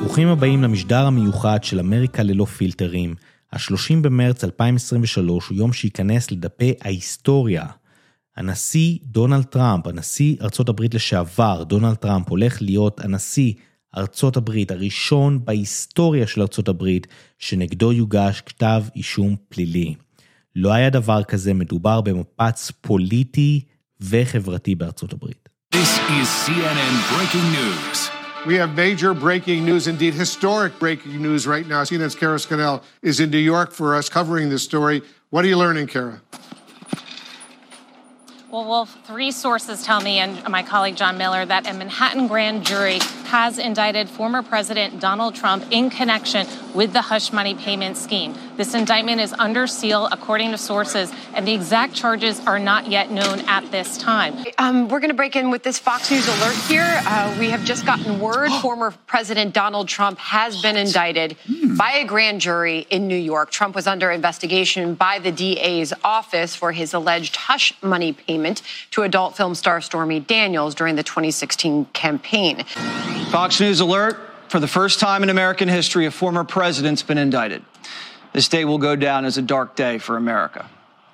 ברוכים הבאים למשדר המיוחד של אמריקה ללא פילטרים. ה-30 במרץ 2023 הוא יום שייכנס לדפי ההיסטוריה. הנשיא דונלד טראמפ, הנשיא ארצות הברית לשעבר, דונלד טראמפ, הולך להיות הנשיא ארצות הברית הראשון בהיסטוריה של ארצות הברית שנגדו יוגש כתב אישום פלילי. לא היה דבר כזה, מדובר במפץ פוליטי וחברתי בארצות הברית. This is CNN breaking news. We have major breaking news, indeed historic breaking news right now. CNN's Kara Scannell is in New York for us covering this story. What are you learning, Kara? Well, well, three sources tell me, and my colleague John Miller, that a Manhattan grand jury has indicted former President Donald Trump in connection with the hush money payment scheme. This indictment is under seal, according to sources, and the exact charges are not yet known at this time. Um, we're going to break in with this Fox News alert here. Uh, we have just gotten word former President Donald Trump has been indicted by a grand jury in New York. Trump was under investigation by the DA's office for his alleged hush money payment to adult film star Stormy Daniels during the 2016 campaign. Fox News alert. For the first time in American history, a former president's been indicted. This day will go down as a dark day for America.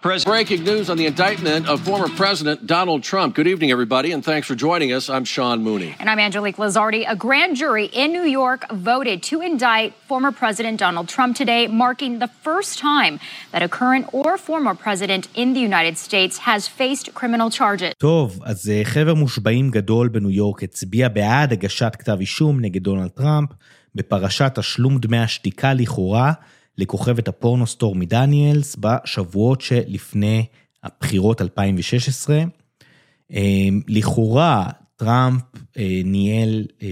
President. Breaking news on the indictment of former President Donald Trump. Good evening, everybody, and thanks for joining us. I'm Sean Mooney. And I'm Angelique Lazardi. A grand jury in New York voted to indict former President Donald Trump today, marking the first time that a current or former president in the United States has faced criminal charges. טוב, אז אה, חבר מושבעים גדול בניו יורק הצביע בעד הגשת כתב אישום נגד דונלד טראמפ בפרשת תשלום דמי השתיקה לכאורה לכוכבת הפורנו סטורמי דניאלס בשבועות שלפני הבחירות 2016. אה, לכאורה טראמפ אה, ניהל אה,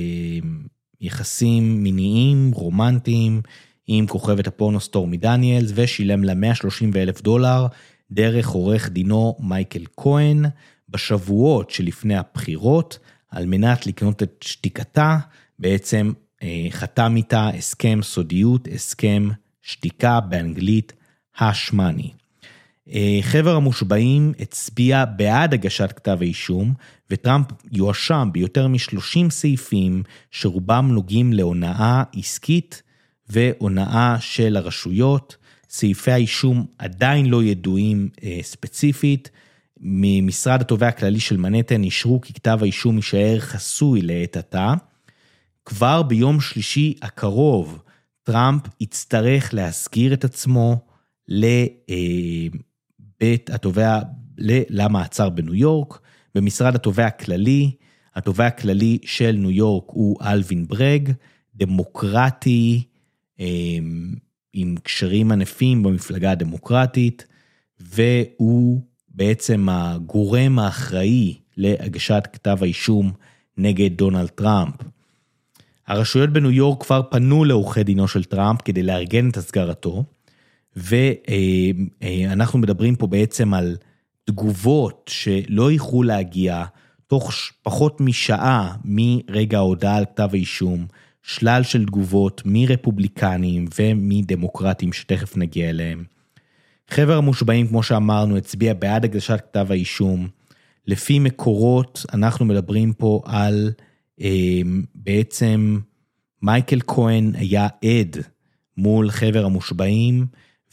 יחסים מיניים, רומנטיים, עם כוכבת הפורנו סטורמי דניאלס ושילם לה 130 אלף דולר דרך עורך דינו מייקל כהן בשבועות שלפני הבחירות על מנת לקנות את שתיקתה, בעצם חתם איתה הסכם סודיות, הסכם שתיקה באנגלית hush money. חבר המושבעים הצביע בעד הגשת כתב האישום, וטראמפ יואשם ביותר מ-30 סעיפים שרובם נוגעים להונאה עסקית והונאה של הרשויות. סעיפי האישום עדיין לא ידועים אה, ספציפית. ממשרד התובע הכללי של מנהטן אישרו כי כתב האישום יישאר חסוי לעת עתה. כבר ביום שלישי הקרוב, טראמפ יצטרך להסגיר את עצמו לבית התובע, למעצר בניו יורק, במשרד התובע הכללי, התובע הכללי של ניו יורק הוא אלווין ברג, דמוקרטי, עם קשרים ענפים במפלגה הדמוקרטית, והוא בעצם הגורם האחראי להגשת כתב האישום נגד דונלד טראמפ. הרשויות בניו יורק כבר פנו לעורכי דינו של טראמפ כדי לארגן את הסגרתו, ואנחנו מדברים פה בעצם על תגובות שלא איחרו להגיע תוך פחות משעה מרגע ההודעה על כתב האישום, שלל של תגובות מרפובליקנים ומדמוקרטים שתכף נגיע אליהם. חבר המושבעים, כמו שאמרנו, הצביע בעד הגשת כתב האישום. לפי מקורות, אנחנו מדברים פה על בעצם מייקל כהן היה עד מול חבר המושבעים,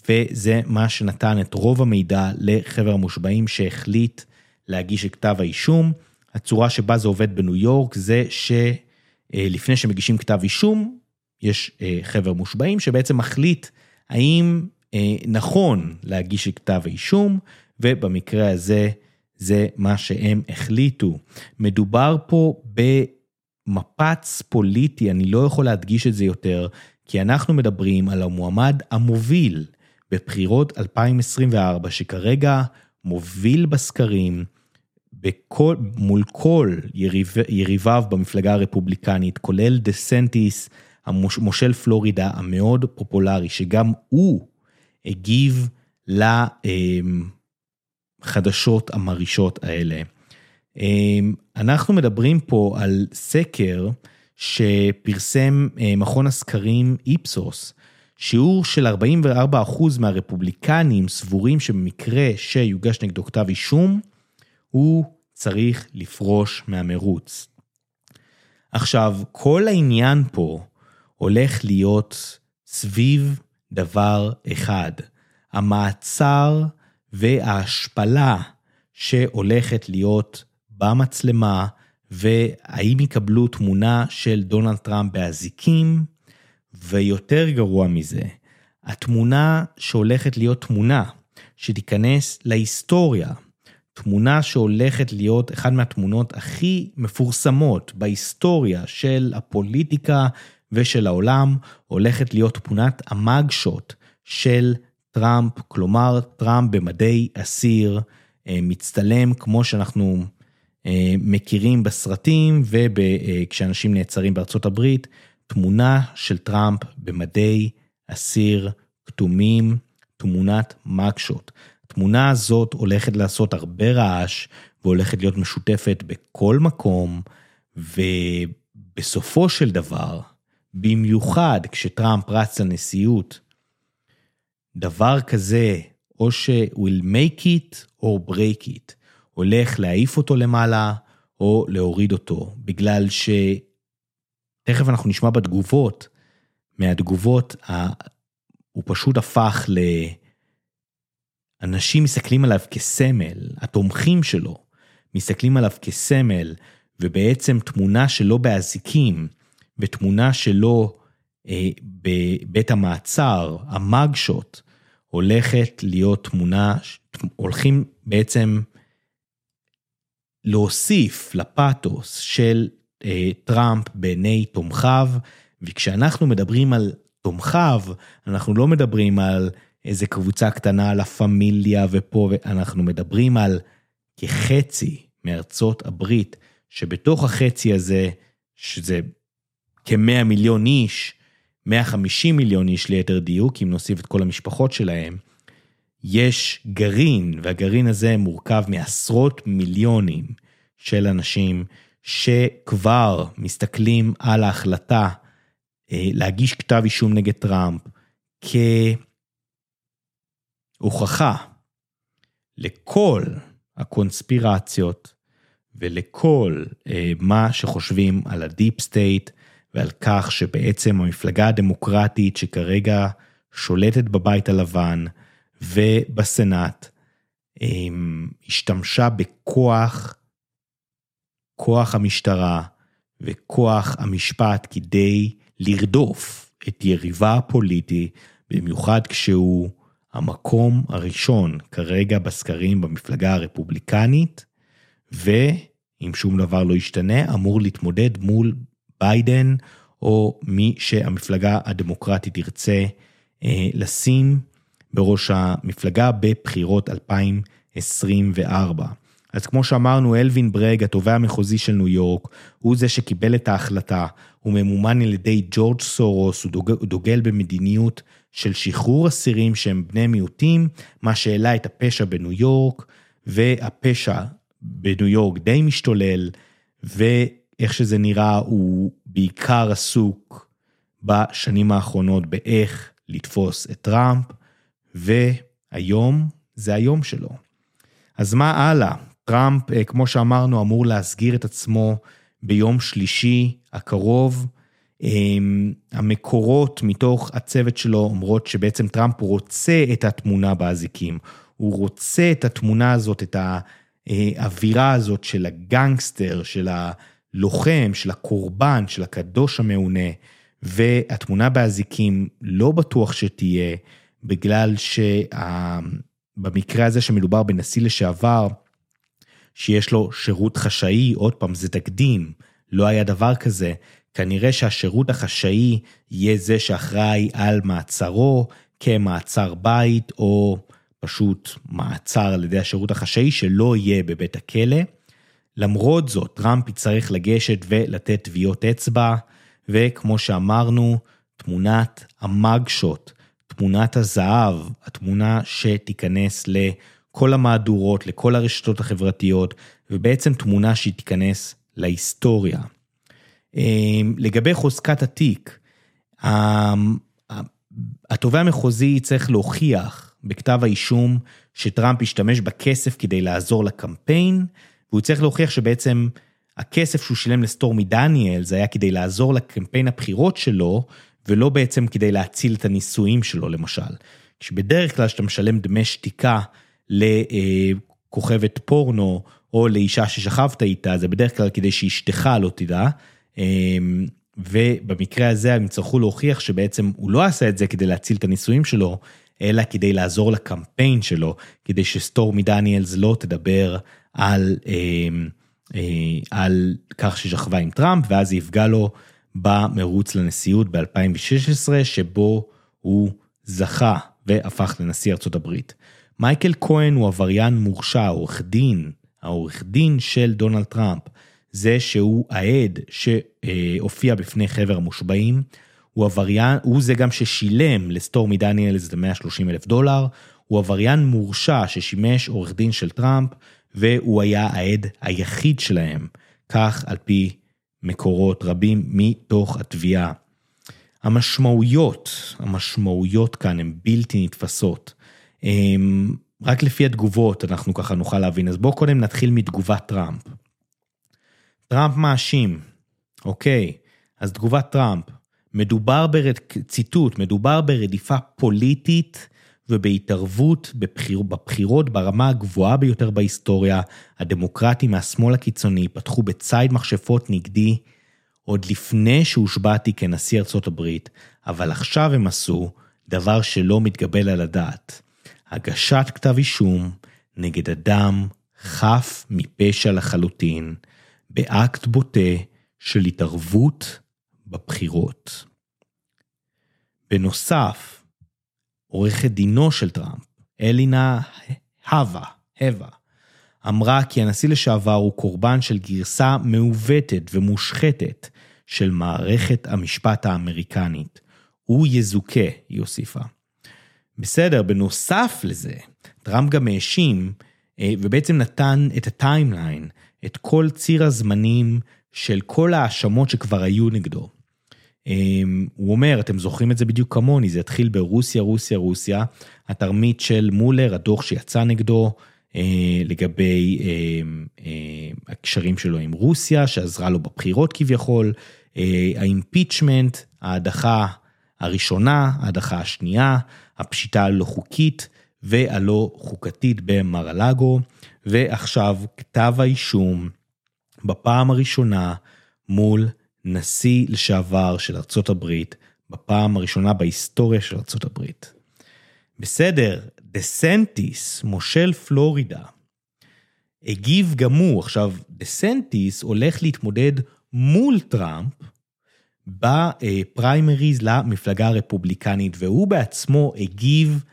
וזה מה שנתן את רוב המידע לחבר המושבעים שהחליט להגיש את כתב האישום. הצורה שבה זה עובד בניו יורק זה שלפני שמגישים כתב אישום, יש חבר מושבעים שבעצם מחליט האם נכון להגיש את כתב האישום, ובמקרה הזה זה מה שהם החליטו. מדובר פה במפץ פוליטי, אני לא יכול להדגיש את זה יותר, כי אנחנו מדברים על המועמד המוביל בבחירות 2024, שכרגע מוביל בסקרים בכל, מול כל יריב, יריביו במפלגה הרפובליקנית, כולל דה סנטיס, המושל פלורידה המאוד פופולרי, שגם הוא הגיב לחדשות המרעישות האלה. אנחנו מדברים פה על סקר שפרסם מכון הסקרים איפסוס, שיעור של 44% מהרפובליקנים סבורים שבמקרה שיוגש נגדו כתב אישום, הוא צריך לפרוש מהמרוץ. עכשיו, כל העניין פה הולך להיות סביב דבר אחד, המעצר וההשפלה שהולכת להיות במצלמה, והאם יקבלו תמונה של דונלד טראמפ באזיקים, ויותר גרוע מזה, התמונה שהולכת להיות תמונה שתיכנס להיסטוריה, תמונה שהולכת להיות אחת מהתמונות הכי מפורסמות בהיסטוריה של הפוליטיקה ושל העולם, הולכת להיות תמונת המאגשוט של טראמפ, כלומר טראמפ במדי אסיר, אה, מצטלם כמו שאנחנו מכירים בסרטים וכשאנשים נעצרים בארצות הברית, תמונה של טראמפ במדי אסיר כתומים, תמונת מאגשוט. התמונה הזאת הולכת לעשות הרבה רעש והולכת להיות משותפת בכל מקום, ובסופו של דבר, במיוחד כשטראמפ רץ לנשיאות, דבר כזה, או ש-will make it or break it, הולך להעיף אותו למעלה או להוריד אותו, בגלל ש... תכף אנחנו נשמע בתגובות, מהתגובות, הוא פשוט הפך ל... אנשים מסתכלים עליו כסמל, התומכים שלו מסתכלים עליו כסמל, ובעצם תמונה שלו באזיקים, ותמונה שלו אה, בבית המעצר, המאגשוט, הולכת להיות תמונה, הולכים בעצם להוסיף לפאתוס של אה, טראמפ בעיני תומכיו, וכשאנחנו מדברים על תומכיו, אנחנו לא מדברים על איזה קבוצה קטנה, לה פמיליה ופה, אנחנו מדברים על כחצי מארצות הברית, שבתוך החצי הזה, שזה כמאה מיליון איש, 150 מיליון איש ליתר דיוק, אם נוסיף את כל המשפחות שלהם, יש גרעין, והגרעין הזה מורכב מעשרות מיליונים של אנשים שכבר מסתכלים על ההחלטה אה, להגיש כתב אישום נגד טראמפ כהוכחה לכל הקונספירציות ולכל אה, מה שחושבים על ה deep state ועל כך שבעצם המפלגה הדמוקרטית שכרגע שולטת בבית הלבן ובסנאט, אה, השתמשה בכוח, כוח המשטרה וכוח המשפט כדי לרדוף את יריבה הפוליטי, במיוחד כשהוא המקום הראשון כרגע בסקרים במפלגה הרפובליקנית, ואם שום דבר לא ישתנה, אמור להתמודד מול ביידן, או מי שהמפלגה הדמוקרטית תרצה אה, לשים בראש המפלגה בבחירות 2024. אז כמו שאמרנו, אלווין ברג, התובע המחוזי של ניו יורק, הוא זה שקיבל את ההחלטה, הוא ממומן על ידי ג'ורג' סורוס, הוא דוגל, הוא דוגל במדיניות של שחרור אסירים שהם בני מיעוטים, מה שהעלה את הפשע בניו יורק, והפשע בניו יורק די משתולל, ואיך שזה נראה, הוא בעיקר עסוק בשנים האחרונות באיך לתפוס את טראמפ, והיום זה היום שלו. אז מה הלאה? טראמפ, אה, כמו שאמרנו, אמור להסגיר את עצמו ביום שלישי הקרוב. אמ, המקורות מתוך הצוות שלו אומרות שבעצם טראמפ רוצה את התמונה באזיקים. הוא רוצה את התמונה הזאת, את האווירה הזאת של הגנגסטר, של הלוחם, של הקורבן, של הקדוש המעונה, והתמונה באזיקים לא בטוח שתהיה, בגלל שבמקרה הזה שמדובר בנשיא לשעבר, שיש לו שירות חשאי, עוד פעם, זה תקדים, לא היה דבר כזה. כנראה שהשירות החשאי יהיה זה שאחראי על מעצרו כמעצר בית, או פשוט מעצר על ידי השירות החשאי שלא יהיה בבית הכלא. למרות זאת, טראמפ יצטרך לגשת ולתת טביעות אצבע, וכמו שאמרנו, תמונת המאגשוט, תמונת הזהב, התמונה שתיכנס. לכל המהדורות, לכל הרשתות החברתיות, ובעצם תמונה שהיא תיכנס להיסטוריה. אמ, לגבי חוזקת התיק, התובע המחוזי צריך להוכיח בכתב האישום שטראמפ השתמש בכסף כדי לעזור לקמפיין, והוא צריך להוכיח שבעצם הכסף שהוא שילם לסטורמי דניאל זה היה כדי לעזור לקמפיין הבחירות שלו, ולא בעצם כדי להציל את הנישואים שלו למשל. כשבדרך כלל כשאתה משלם דמי שתיקה לכוכבת פורנו, או לאישה ששכבת איתה, זה בדרך כלל כדי שאשתך לא תדע. אמ, ובמקרה הזה הם יצטרכו להוכיח שבעצם הוא לא עשה את זה כדי להציל את הנישואים שלו, אלא כדי לעזור לקמפיין שלו, כדי שסטורמי דניאלס לא תדבר על, אמ, אה, על כך ששכבה עם טראמפ, ואז יפגע לו במרוץ לנשיאות ב-2016, שבו הוא זכה והפך לנשיא ארצות הברית. מייקל כהן הוא עבריין מורשע, עורך דין, העורך דין של דונלד טראמפ, זה שהוא העד שהופיע בפני חבר המושבעים, הוא עבריין, הוא זה גם ששילם לסטורמי דניאלס את 130 אלף דולר, הוא עבריין מורשע ששימש עורך דין של טראמפ, והוא היה העד היחיד שלהם, כך על פי מקורות רבים מתוך התביעה. המשמעויות, המשמעויות כאן הן בלתי נתפסות. אמ, רק לפי התגובות אנחנו ככה נוכל להבין, אז בואו קודם נתחיל מתגובת טראמפ. טראמפ מאשים, אוקיי, אז תגובת טראמפ, מדובר, ברד... ציטוט, מדובר ברדיפה פוליטית ובהתערבות בבחיר... בבחירות ברמה הגבוהה ביותר בהיסטוריה, הדמוקרטים מהשמאל הקיצוני פתחו בציד מכשפות נגדי עוד לפני שהושבעתי כנשיא ארצות הברית, אבל עכשיו הם עשו דבר שלא מתקבל על הדעת. הגשת כתב אישום נגד אדם חף מפשע לחלוטין, באקט בוטה של התערבות בבחירות. בנוסף, עורכת דינו של טראמפ, אלינה הווה, הווה, אמרה כי הנשיא לשעבר הוא קורבן של גרסה מעוותת ומושחתת של מערכת המשפט האמריקנית. הוא יזוכה, היא הוסיפה. בסדר, בנוסף לזה, טראמפ גם האשים, אה, ובעצם נתן את הטיימליין, את כל ציר הזמנים של כל ההאשמות שכבר היו נגדו. אה, הוא אומר, אתם זוכרים את זה בדיוק כמוני, זה התחיל ברוסיה, רוסיה, רוסיה, התרמית של מולר, הדוח שיצא נגדו אה, לגבי הקשרים שלו עם רוסיה, שעזרה לו בבחירות כביכול, האימפיצ'מנט, ההדחה הראשונה, ההדחה השנייה, הפשיטה הלא חוקית והלא חוקתית במר הלאגו, ועכשיו כתב האישום בפעם הראשונה מול נשיא לשעבר של ארצות הברית, בפעם הראשונה בהיסטוריה של ארצות הברית. בסדר, דה סנטיס, מושל פלורידה, הגיב גם הוא, עכשיו, דה סנטיס הולך להתמודד מול טראמפ בפריימריז למפלגה הרפובליקנית, והוא בעצמו הגיב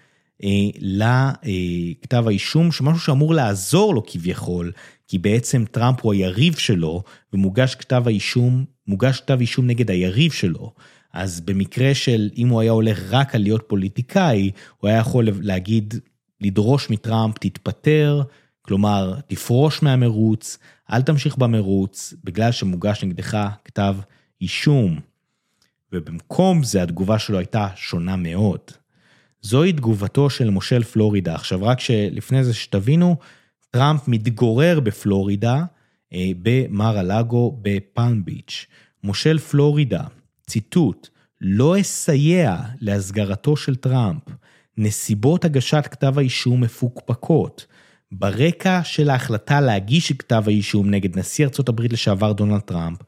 אה, לכתב האישום, שמשהו שאמור לעזור לו כביכול, כי בעצם טראמפ הוא היריב שלו, ומוגש כתב האישום, מוגש כתב אישום נגד היריב שלו. אז במקרה של אם הוא היה הולך רק על להיות פוליטיקאי, הוא היה יכול להגיד, לדרוש מטראמפ, תתפטר, כלומר, תפרוש מהמרוץ, אל תמשיך במרוץ, בגלל שמוגש נגדך כתב אישום. ובמקום זה התגובה שלו הייתה שונה מאוד. זוהי תגובתו של מושל פלורידה. עכשיו רק שלפני זה שתבינו, טראמפ מתגורר בפלורידה, אה, במר הלאגו בפלם ביץ'. מושל פלורידה, ציטוט, לא אסייע להסגרתו של טראמפ. נסיבות הגשת כתב האישום מפוקפקות. ברקע של ההחלטה להגיש כתב האישום נגד נשיא ארצות הברית לשעבר דונלד טראמפ,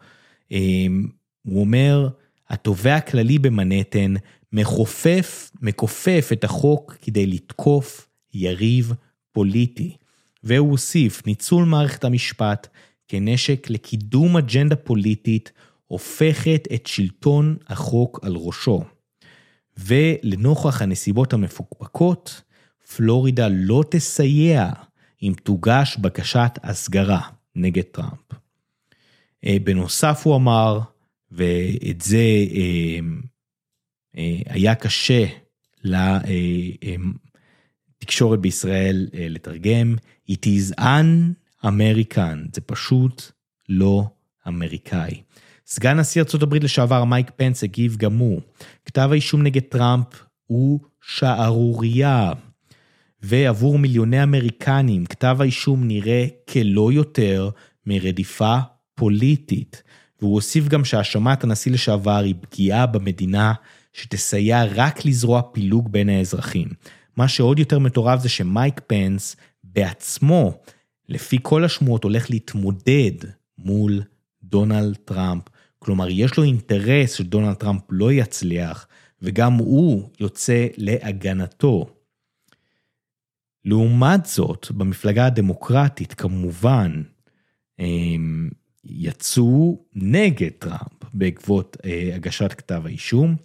אה, הוא אומר, התובע הכללי במנהטן מכופף, מכופף את החוק כדי לתקוף יריב פוליטי. והוא הוסיף, ניצול מערכת המשפט כנשק לקידום אג'נדה פוליטית הופכת את שלטון החוק על ראשו. ולנוכח הנסיבות המפוקפקות, פלורידה לא תסייע אם תוגש בקשת הסגרה נגד טראמפ. אה, בנוסף הוא אמר, ואת זה אה, אה, היה קשה לתקשורת בישראל לתרגם, It is un-American, זה פשוט לא אמריקאי. סגן נשיא ארה"ב לשעבר מייק פנס הגיב גם הוא, כתב האישום נגד טראמפ הוא שערורייה. ועבור מיליוני אמריקנים כתב האישום נראה כלא יותר מרדיפה פוליטית. והוא הוסיף גם שהאשמת הנשיא לשעבר היא פגיעה במדינה שתסייע רק לזרוע פילוג בין האזרחים. מה שעוד יותר מטורף זה שמייק פנס בעצמו, לפי כל השמועות, הולך להתמודד מול דונלד טראמפ. כלומר, יש לו אינטרס שדונלד טראמפ לא יצליח, וגם הוא יוצא להגנתו. לעומת זאת, במפלגה הדמוקרטית, כמובן, יצאו נגד טראמפ בעקבות אה, הגשת כתב האישום.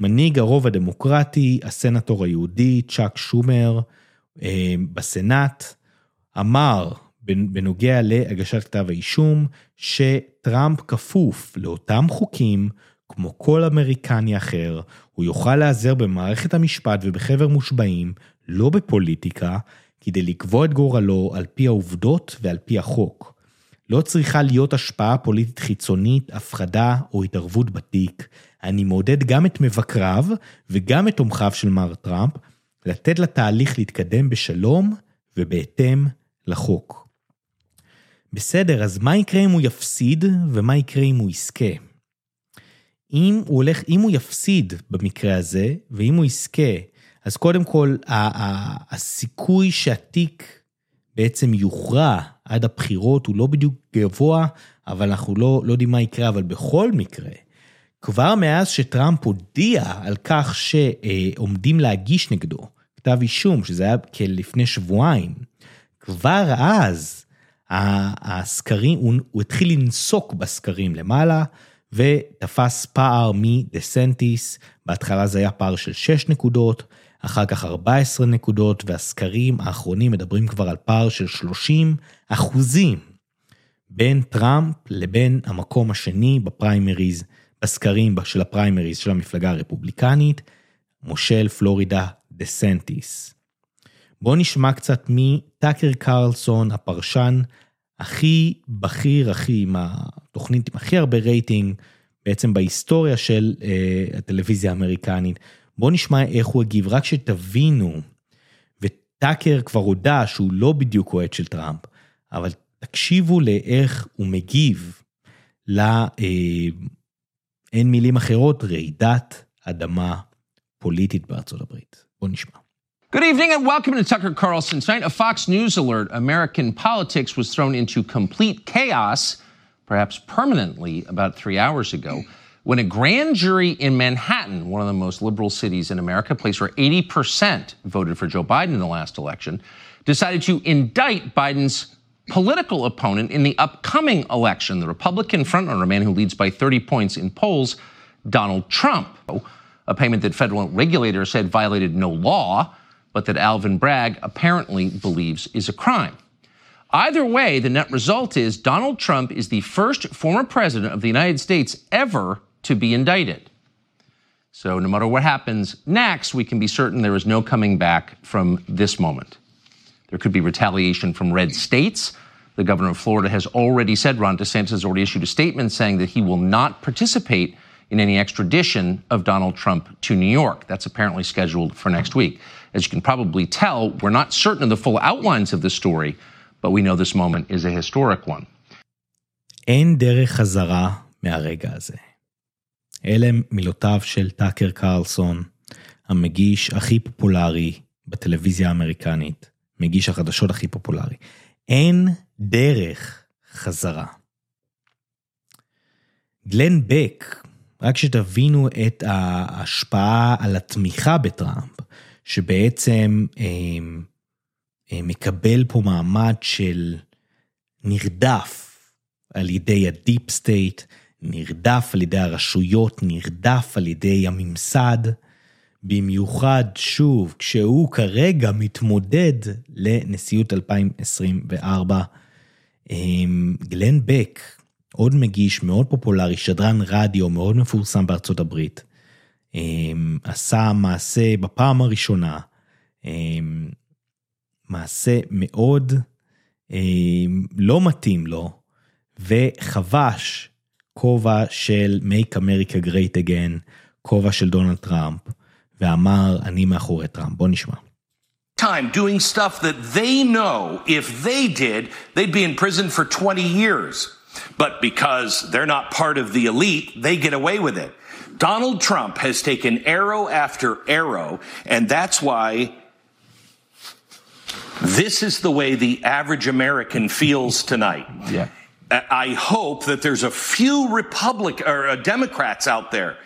מנהיג הרוב הדמוקרטי, הסנטור היהודי, צ'אק שומר, אה, בסנאט, אמר בנוגע להגשת כתב האישום, שטראמפ כפוף לאותם חוקים כמו כל אמריקני אחר, הוא יוכל להיעזר במערכת המשפט ובחבר מושבעים, לא בפוליטיקה, כדי לקבוע את גורלו על פי העובדות ועל פי החוק. לא צריכה להיות השפעה פוליטית חיצונית, הפחדה או התערבות בתיק. אני מעודד גם את מבקריו וגם את תומכיו של מר טראמפ לתת לתהליך להתקדם בשלום ובהתאם לחוק. בסדר, אז מה יקרה אם הוא יפסיד ומה יקרה אם הוא יזכה? אם הוא הולך, אם הוא יפסיד במקרה הזה, ואם הוא יזכה, אז קודם כל, הסיכוי שהתיק בעצם יוכרע עד הבחירות הוא לא בדיוק גבוה, אבל אנחנו לא, לא יודעים מה יקרה, אבל בכל מקרה, כבר מאז שטראמפ הודיע על כך שעומדים להגיש נגדו כתב אישום, שזה היה כלפני שבועיים, כבר אז הסקרים, הוא, הוא התחיל לנסוק בסקרים למעלה, ותפס פער מדה סנטיס, בהתחלה זה היה פער של 6 נקודות, אחר כך 14 נקודות, והסקרים האחרונים מדברים כבר על פער של 30 אחוזים בין טראמפ לבין המקום השני בפריימריז, בסקרים של הפריימריז של המפלגה הרפובליקנית, מושל פלורידה דה סנטיס. בואו נשמע קצת מטאקר קרלסון, הפרשן הכי בכיר, הכי, עם התוכנית עם הכי הרבה רייטינג, בעצם בהיסטוריה של uh, הטלוויזיה האמריקנית. בואו נשמע איך הוא הגיב, רק שתבינו, וטאקר כבר הודה שהוא לא בדיוק אוהד של טראמפ, אבל תקשיבו לאיך הוא מגיב. אה, אין מילים אחרות, רעידת אדמה פוליטית בארצות הברית. בואו נשמע. Good evening and welcome to Tucker Carlson tonight. A Fox News alert American politics was thrown into complete chaos, perhaps permanently, about three hours ago. when a grand jury in Manhattan, one of the most liberal cities in America, a place where 80% voted for Joe Biden in the last election, decided to indict Biden's political opponent in the upcoming election, the Republican frontrunner, a man who leads by 30 points in polls, Donald Trump. A payment that federal regulators said violated no law, but that Alvin Bragg apparently believes is a crime. Either way, the net result is Donald Trump is the first former president of the United States ever to be indicted. So, no matter what happens next, we can be certain there is no coming back from this moment. There could be retaliation from red states. The governor of Florida has already said, Ron DeSantis has already issued a statement saying that he will not participate in any extradition of Donald Trump to New York. That's apparently scheduled for next week. As you can probably tell, we're not certain of the full outlines of the story, but we know this moment is a historic one. אין דרך חזרה מהרגע הזה. אלה מילותיו של טאקר קרלסון, המגיש הכי פופולרי בטלוויזיה האמריקנית, מגיש החדשות הכי פופולרי. אין דרך חזרה. גלן בק, רק שתבינו את ההשפעה על התמיכה בטראמפ, שבעצם אה, אה, מקבל פה מעמד של נרדף על ידי ה deep state, נרדף על ידי הרשויות, נרדף על ידי הממסד, במיוחד, שוב, כשהוא כרגע מתמודד לנשיאות 2024. אמ, גלן בק, עוד מגיש מאוד פופולרי, שדרן רדיו מאוד מפורסם בארצות הברית, אמ, עשה מעשה בפעם הראשונה, אמ, מעשה מאוד לא מתאים לו, וחבש כובע של Make America Great Again, כובע של דונלד טראמפ, ואמר, אני מאחורי טראמפ. בוא נשמע. time doing stuff that they know if they did, they'd be in prison for 20 years. But because they're not part of the elite, they get away with it. Donald Trump has taken arrow after arrow, and that's why this is the way the average American feels tonight. Yeah. I hope that there's a few Republic or uh, Democrats out there,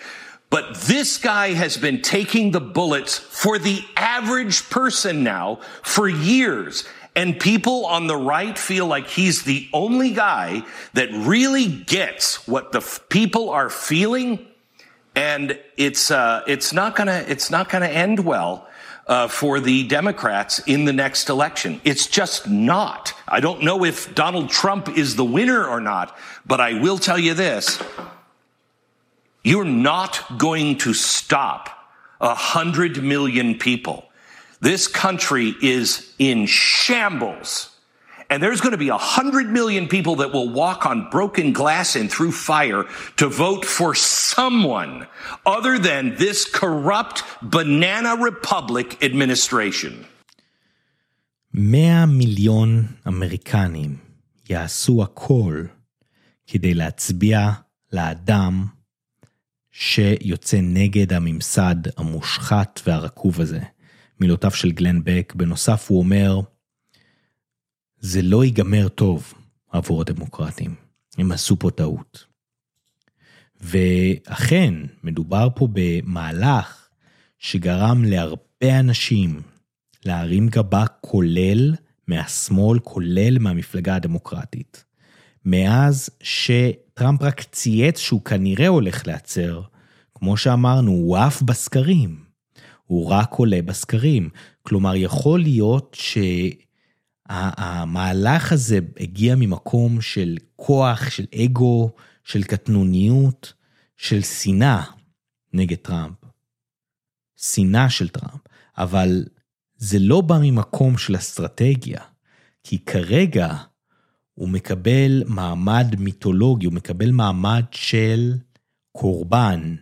but this guy has been taking the bullets for the average person now for years. And people on the right feel like he's the only guy that really gets what the f- people are feeling. And it's, uh, it's not gonna, it's not gonna end well. Uh, for the Democrats in the next election. It's just not. I don't know if Donald Trump is the winner or not, but I will tell you this. You're not going to stop a hundred million people. This country is in shambles. And there's going to be a hundred million people that will walk on broken glass and through fire to vote for someone other than this corrupt banana republic administration. 100 מיליון אמריקנים יעשו הכל כדי להצביע לאדם שיוצא נגד הממסד המושחת והרקוב הזה. מילותיו של גלן בק, בנוסף הוא אומר, זה לא ייגמר טוב עבור הדמוקרטים. הם עשו פה טעות. ואכן, מדובר פה במהלך שגרם להרבה אנשים להרים גבה כולל מהשמאל, כולל מהמפלגה הדמוקרטית. מאז שטראמפ רק צייץ שהוא כנראה הולך להצר, כמו שאמרנו, הוא עף בסקרים. הוא רק עולה בסקרים. כלומר, יכול להיות שהמהלך הזה הגיע ממקום של כוח, של אגו, של קטנוניות, של שנאה נגד טראמפ. שנאה של טראמפ. אבל זה לא בא ממקום של אסטרטגיה, כי כרגע הוא מקבל מעמד מיתולוגי, הוא מקבל מעמד של קורבן,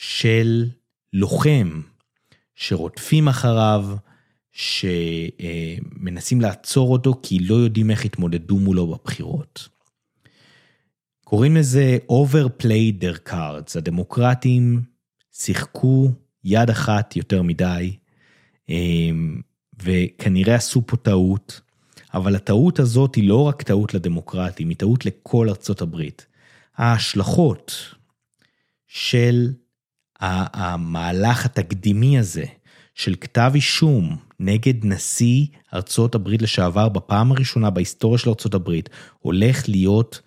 של לוחם, שרודפים אחריו, שמנסים לעצור אותו כי לא יודעים איך יתמודדו מולו בבחירות. קוראים לזה overplay their cards, הדמוקרטים שיחקו יד אחת יותר מדי, וכנראה עשו פה טעות, אבל הטעות הזאת היא לא רק טעות לדמוקרטים, היא טעות לכל ארצות הברית. ההשלכות של המהלך התקדימי הזה, של כתב אישום נגד נשיא ארצות הברית לשעבר בפעם הראשונה בהיסטוריה של ארצות הברית, הולך להיות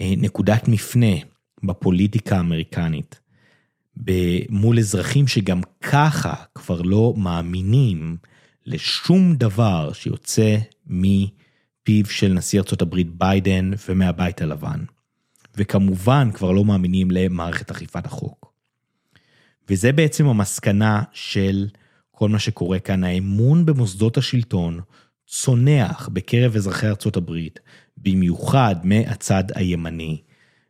נקודת מפנה בפוליטיקה האמריקנית. מול אזרחים שגם ככה כבר לא מאמינים לשום דבר שיוצא מפיו של נשיא ארצות הברית ביידן ומהבית הלבן. וכמובן כבר לא מאמינים למערכת אכיפת החוק. וזה בעצם המסקנה של כל מה שקורה כאן, האמון במוסדות השלטון צונח בקרב אזרחי ארצות הברית, במיוחד מהצד הימני.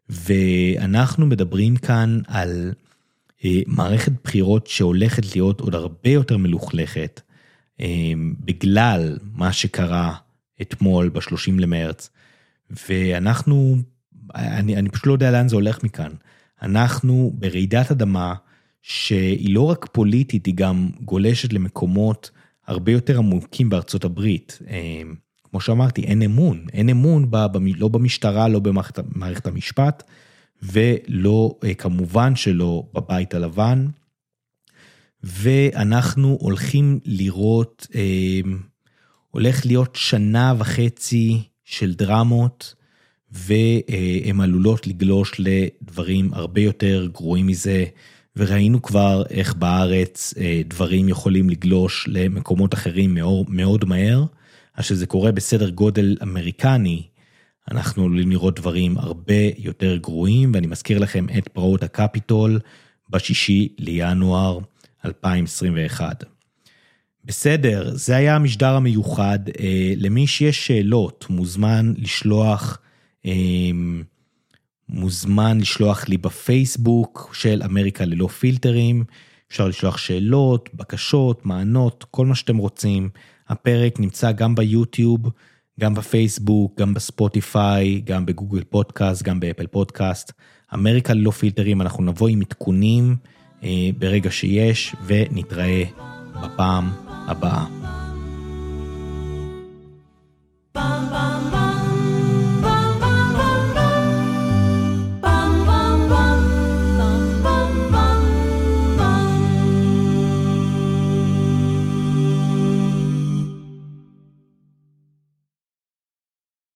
ואנחנו מדברים כאן על מערכת בחירות שהולכת להיות עוד הרבה יותר מלוכלכת, בגלל מה שקרה אתמול ב-30 למרץ, ואנחנו, אני, אני פשוט לא יודע לאן זה הולך מכאן. אנחנו ברעידת אדמה שהיא לא רק פוליטית, היא גם גולשת למקומות הרבה יותר עמוקים בארצות הברית. כמו שאמרתי, אין אמון, אין אמון ב, ב, לא במשטרה, לא במערכת המשפט, ולא, כמובן שלא בבית הלבן. ואנחנו הולכים לראות, הולך להיות שנה וחצי של דרמות, והן עלולות לגלוש לדברים הרבה יותר גרועים מזה. וראינו כבר איך בארץ דברים יכולים לגלוש למקומות אחרים מאוד מהר, אז שזה קורה בסדר גודל אמריקני, אנחנו עלולים לראות דברים הרבה יותר גרועים, ואני מזכיר לכם את פרעות הקפיטול בשישי לינואר 2021. בסדר, זה היה המשדר המיוחד. למי שיש שאלות, מוזמן לשלוח, מוזמן לשלוח לי בפייסבוק של אמריקה ללא פילטרים, אפשר לשלוח שאלות, בקשות, מענות, כל מה שאתם רוצים. הפרק נמצא גם ביוטיוב, גם בפייסבוק, גם בספוטיפיי, גם בגוגל פודקאסט, גם באפל פודקאסט. אמריקה ללא פילטרים, אנחנו נבוא עם עדכונים אה, ברגע שיש, ונתראה בפעם הבאה. Bum, bum, bum.